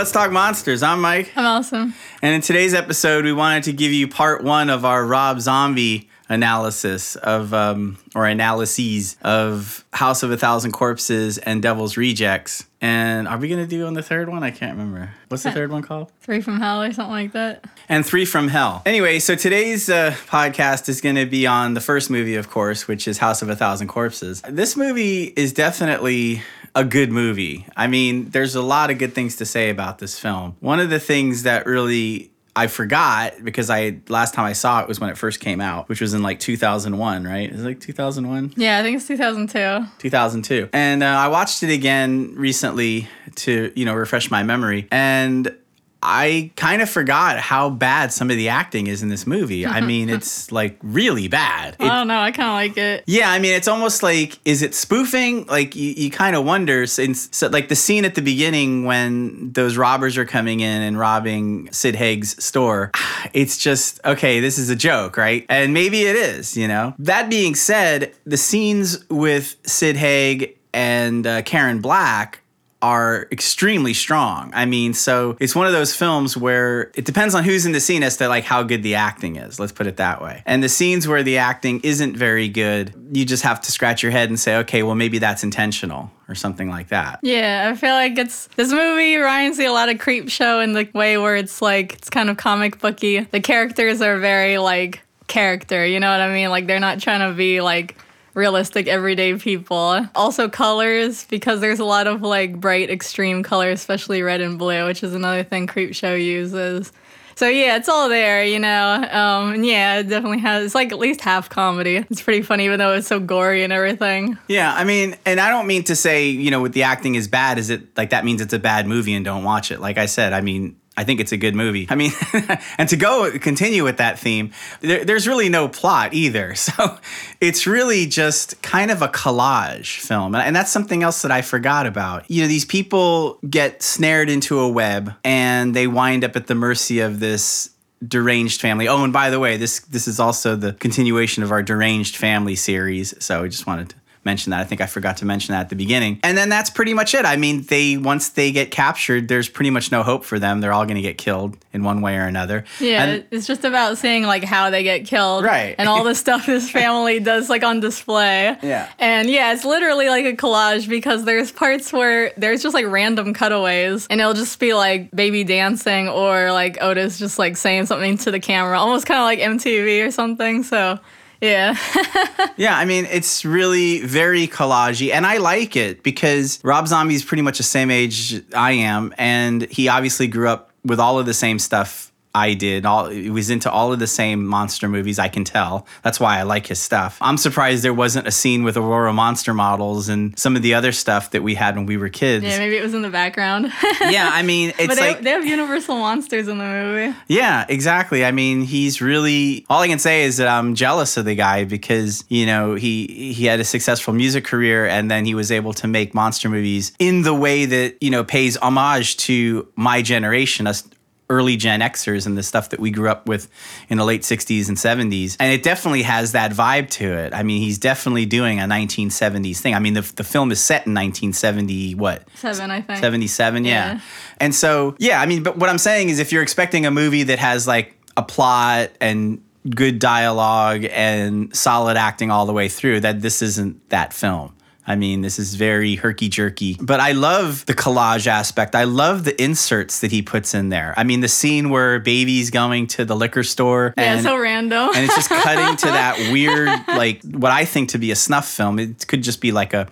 Let's Talk Monsters. I'm Mike. I'm awesome. And in today's episode, we wanted to give you part one of our Rob Zombie analysis of, um, or analyses of House of a Thousand Corpses and Devil's Rejects. And are we going to do on the third one? I can't remember. What's the third one called? Three from Hell or something like that. And Three from Hell. Anyway, so today's uh, podcast is going to be on the first movie, of course, which is House of a Thousand Corpses. This movie is definitely a good movie. I mean, there's a lot of good things to say about this film. One of the things that really I forgot because I last time I saw it was when it first came out, which was in like 2001, right? Is it like 2001? Yeah, I think it's 2002. 2002. And uh, I watched it again recently to, you know, refresh my memory. And I kind of forgot how bad some of the acting is in this movie. I mean, it's like really bad. It- I don't know. I kind of like it. yeah, I mean, it's almost like, is it spoofing? Like, you, you kind of wonder. Since, so, like, the scene at the beginning when those robbers are coming in and robbing Sid Haig's store, it's just, okay, this is a joke, right? And maybe it is, you know? That being said, the scenes with Sid Haig and uh, Karen Black are extremely strong. I mean, so it's one of those films where it depends on who's in the scene as to like how good the acting is. Let's put it that way. And the scenes where the acting isn't very good, you just have to scratch your head and say, okay, well maybe that's intentional or something like that. Yeah, I feel like it's this movie reminds me a lot of Creepshow in the way where it's like it's kind of comic booky. The characters are very like character, you know what I mean? Like they're not trying to be like realistic everyday people. Also colors because there's a lot of like bright extreme colors, especially red and blue, which is another thing Creepshow uses. So yeah, it's all there, you know. Um, yeah, it definitely has. It's like at least half comedy. It's pretty funny, even though it's so gory and everything. Yeah, I mean, and I don't mean to say, you know, with the acting is bad, is it like that means it's a bad movie and don't watch it. Like I said, I mean, I think it's a good movie. I mean, and to go continue with that theme, there, there's really no plot either. So it's really just kind of a collage film. And that's something else that I forgot about. You know, these people get snared into a web and they wind up at the mercy of this deranged family. Oh, and by the way, this this is also the continuation of our deranged family series. So I just wanted to mention that. I think I forgot to mention that at the beginning. And then that's pretty much it. I mean, they once they get captured, there's pretty much no hope for them. They're all going to get killed in one way or another. Yeah, And- it's just about seeing like how they get killed, Right. And all the stuff this family does like on display. Yeah. and yeah, it's literally like a collage because there's parts where there's just like random cutaways, and it'll just be like baby dancing or like Otis just like saying something to the camera, almost kind of like MTV or something. So. Yeah, Yeah, I mean, it's really very collagey, and I like it because Rob Zombie's pretty much the same age I am, and he obviously grew up with all of the same stuff I did. All he was into all of the same monster movies. I can tell. That's why I like his stuff. I'm surprised there wasn't a scene with Aurora monster models and some of the other stuff that we had when we were kids. yeah, maybe it was in the background. Yeah, I mean, it's but they, like they have Universal monsters in the movie. Yeah, exactly. I mean, he's really all I can say is that I'm jealous of the guy because, you know, he he had a successful music career and then he was able to make monster movies in the way that, you know, pays homage to my generation, us early Gen Xers and the stuff that we grew up with in the late 60s and 70s. And it definitely has that vibe to it. I mean, he's definitely doing a 1970s thing. I mean, the, the film is set in 1970 what? Seven, I think. 77 yeah. Yeah. and so yeah i mean but what i'm saying is if you're expecting a movie that has like a plot and good dialogue and solid acting all the way through that this isn't that film I mean, this is very herky jerky, but I love the collage aspect. I love the inserts that he puts in there. I mean, the scene where baby's going to the liquor store Yeah, and so random. and it's just cutting to that weird like what i think to be a snuff film it could just be like a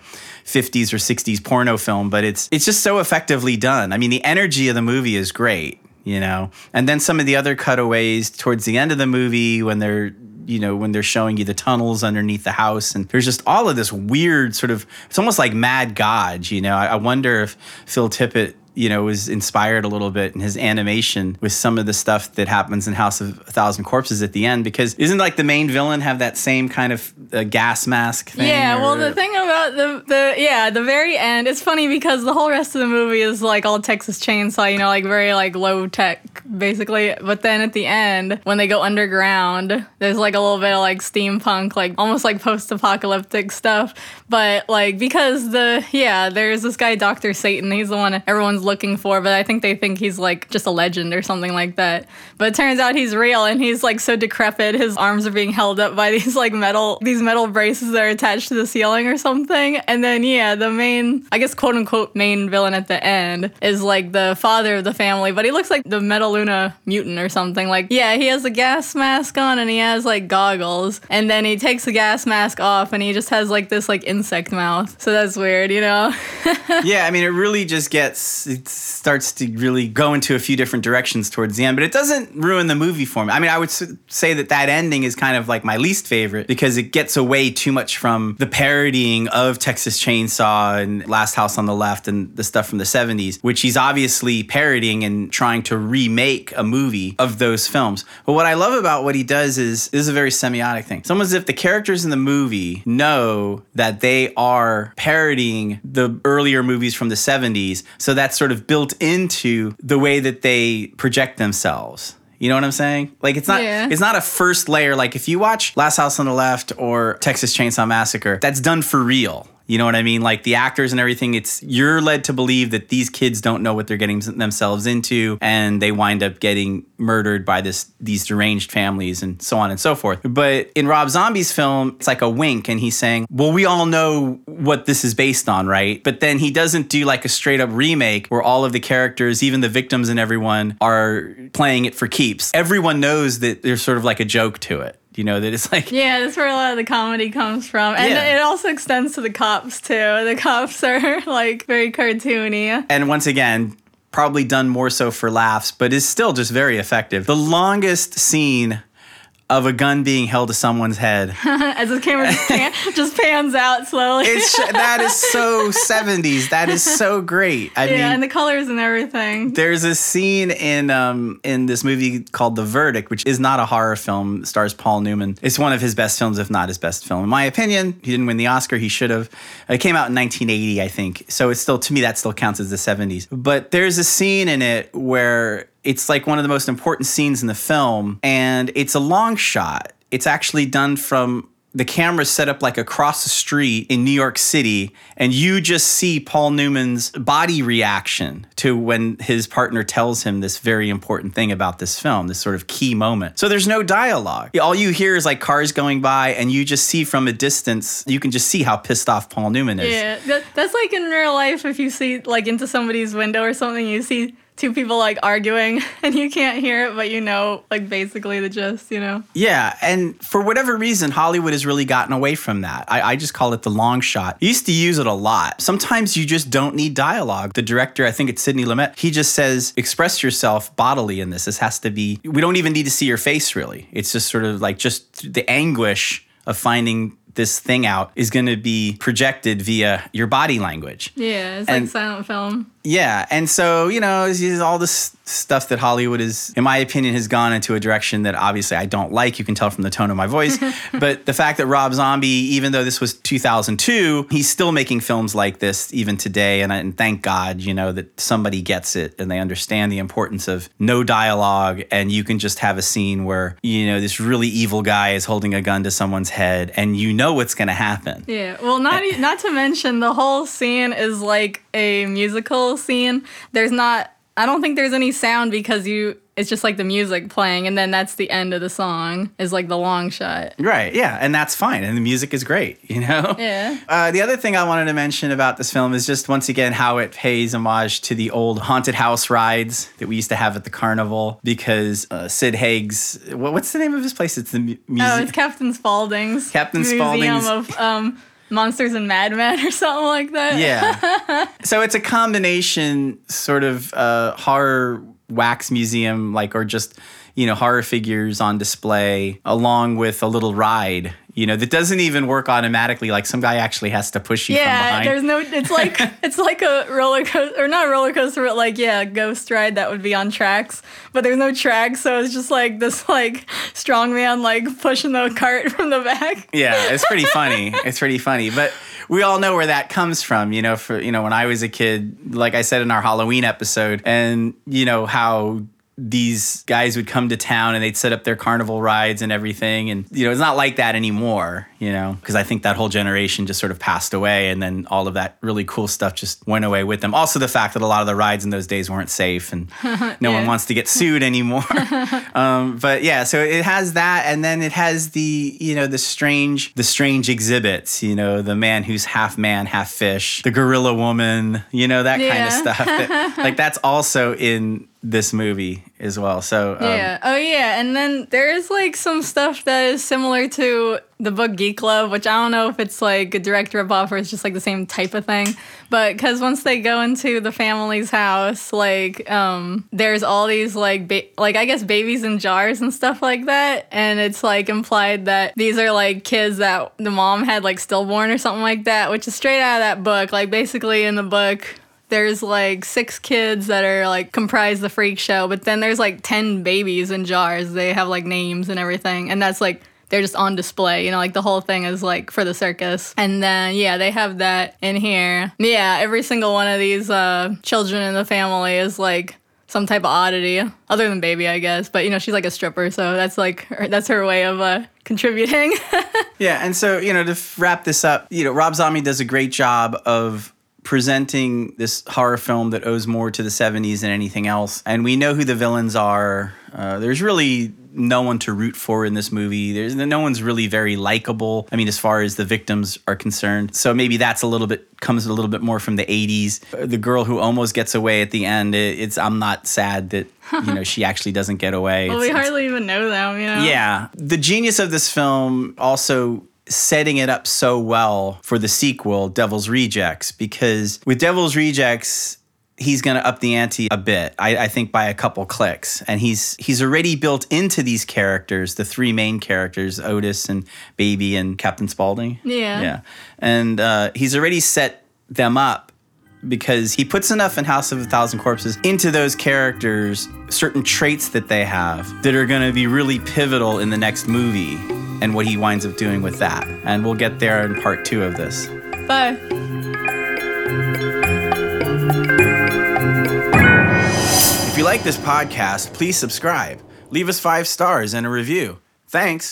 50s or 60s porno film but it's it's just so effectively done i mean the energy of the movie is great you know and then some of the other cutaways towards the end of the movie when they're you know when they're showing you the tunnels underneath the house and there's just all of this weird sort of it's almost like mad god you know? I, I wonder if phil tippett you know, was inspired a little bit in his animation with some of the stuff that happens in House of a Thousand Corpses at the end. Because isn't like the main villain have that same kind of uh, gas mask thing? Yeah, well, the thing about the the yeah, the very end, it's funny because the whole rest of the movie is like all Texas Chainsaw, you know, like very like low tech basically. But then at the end, when they go underground, there's like a little bit of like steampunk, like almost like post apocalyptic stuff. But like because the yeah, there's this guy Doctor Satan, he's the one everyone's looking for, but I think they think he's like just a legend or something like that. But it turns out he's real and he's like so decrepit, his arms are being held up by these like metal these metal braces that are attached to the ceiling or something. And then yeah, the main I guess quote unquote main villain at the end is like the father of the family, but he looks like the Metaluna mutant or something. Like yeah, he has a gas mask on and he has like goggles, and then he takes the gas mask off and he just has like this like insect mouth. So that's weird, you know. yeah, I mean, it really just gets, it starts to really go into a few different directions towards the end, but it doesn't ruin the movie for me. I mean, I would say that that ending is kind of like my least favorite because it gets away too much from the parodying of Texas Chainsaw and Last House on the Left and the stuff from the 70s, which he's obviously parodying and trying to remake a movie of those films. But what I love about what he does is, this is a very semiotic thing. It's almost as if the characters in the movie know that they are parodying the earlier movies from the 70s. So that's sort of built into the way that they project themselves. You know what I'm saying? Like it's not Yeah. it's not a first layer like if you watch Last House on the Left or Texas Chainsaw Massacre, that's done for real. You know what I mean? Like the actors and everything, it's you're led to believe that these kids don't know what they're getting themselves into and they wind up getting murdered by this these deranged families and so on and so forth. But in Rob Zombie's film, it's like a wink and he's saying, "Well, we all know what this is based on, right?" But then he doesn't do like a straight up remake where all of the characters, even the victims and everyone are playing it for keeps. Everyone knows that there's sort of like a joke to it. You know that it's like Yeah, that's where a lot of the comedy comes from. And Yeah. it also extends to the cops too. The cops are like very cartoony. and once again probably done more so for laughs but is still just very effective the longest scene of a gun being held to someone's head As the camera just, pan, just pans out slowly. it's that is so 70s that is so great i yeah, mean and the colors and everything. there's a scene in um in this movie called The Verdict, which is not a horror film. Stars Paul Newman. It's one of his best films, if not his best film, in my opinion. He didn't win the Oscar. He should have. It came out in 1980, I think. So it's still to me that still counts as the 70s. But there's a scene in it where it's like one of the most important scenes in the film, and it's a long shot. It's actually done from the camera's set up like across the street in New York City, and you just see Paul Newman's body reaction to when his partner tells him this very important thing about this film, this sort of key moment. So there's no dialogue. All you hear is like cars going by, and you just see from a distance, you can just see how pissed off Paul Newman is. Yeah, that, that's like in real life if you see like into somebody's window or something, you see two people like arguing and you can't hear it, but you know like basically the gist, you know. Yeah, and for whatever reason, Hollywood has really gotten away from that. I, I just call it the long shot. You used to use it a lot. Sometimes you just don't need dialogue. The director, I think it's Sidney Lumet, he just says, express yourself bodily in this. This has to be, we don't even need to see your face really. It's just sort of like just the anguish of finding this thing out is going to be projected via your body language. Yeah, it's And- like silent film. Yeah, and so you know, it's all this stuff that Hollywood is, in my opinion, has gone into a direction that obviously I don't like. You can tell from the tone of my voice, but the fact that Rob Zombie, even though this was 2002, he's still making films like this even today, and, I, and thank God, you know, that somebody gets it and they understand the importance of no dialogue, and you can just have a scene where you know this really evil guy is holding a gun to someone's head, and you know what's going to happen. Yeah, well, not not to mention the whole scene is like a musical scene. There's not. I don't think there's any sound because you. It's just like the music playing, and then that's the end of the song. Is like the long shot. Right, yeah, and that's fine, and the music is great, you know. Yeah. Uh, the other thing I wanted to mention about this film is just once again how it pays homage to the old haunted house rides that we used to have at the carnival because uh, Sid Haig's what, what's the name of his place? It's the mu- Oh, it's Captain Spaulding's Captain Museum Spaulding's- of um, Monsters and Madmen or something like that. yeah. so it's a combination sort of uh, horror wax museum, like or just you know horror figures on display, along with a little ride. You know that doesn't even work automatically. Like some guy actually has to push you from Yeah, behind. there's no. It's like it's like a roller coaster, or not a roller coaster, but like yeah, a ghost ride that would be on tracks. But there's no tracks, so it's just like this like strongman like pushing the cart from the back. yeah, it's pretty funny. It's pretty funny, but we all know where that comes from. You know, for you know when I was a kid, like I said in our Halloween episode, and you know how these guys would come to town and they'd set up their carnival rides and everything. And, you know, it's not like that anymore, you know, because I think that whole generation just sort of passed away and then all of that really cool stuff just went away with them. Also, the fact that a lot of the rides in those days weren't safe and no one wants to get sued anymore. um, but yeah, so it has that. And then it has the, you know, the strange, the strange exhibits, you know, the man who's half man, half fish, the gorilla woman, you know, that kind of stuff. That- like that's also in this movie as well. So um, Yeah. Oh, yeah. And then there's like some stuff that is similar to the book Geek Love, which I don't know if it's like a direct ripoff or it's just like the same type of thing. But because once they go into the family's house, like um, there's all these like ba- like I guess babies in jars and stuff like that, and it's like implied that these are like kids that the mom had like stillborn or something like that, which is straight out of that book. Like basically in the book there's like six kids that are like comprise the freak show, but then there's like 10 babies in jars. They have like names and everything. And that's like, they're just on display, you know, like the whole thing is like for the circus. And then, yeah, they have that in here. Yeah, every single one of these uh, children in the family is like some type of oddity, other than baby, I guess. But, you know, she's like a stripper, so that's like, her, that's her way of uh, contributing. Yeah, and so you know to wrap this up, you know Rob Zombie does a great job of presenting this horror film that owes more to the 70s than anything else. And we know who the villains are. Uh, there's really no one to root for in this movie. There's no one's really very likable. I mean, as far as the victims are concerned. So maybe that's a little bit comes a little bit more from the 80s. Uh, The girl who almost gets away at the end. It, it's I'm not sad that you know she actually doesn't get away. well, It's- we hardly even know them, you know? yeah. The genius of this film also setting it up so well for the sequel, Devil's Rejects, because with Devil's Rejects, he's going to up the ante a bit. I, I think by a couple clicks, and he's he's already built into these characters, the three main characters, Otis and Baby and Captain Spaulding. Yeah. yeah, and uh, he's already set them up because he puts enough in House of a Thousand Corpses into those characters, certain traits that they have that are going to be really pivotal in the next movie and what he winds up doing with that. And we'll get there in part two of this. Bye. If you like this podcast, please subscribe, leave us five stars and a review. Thanks.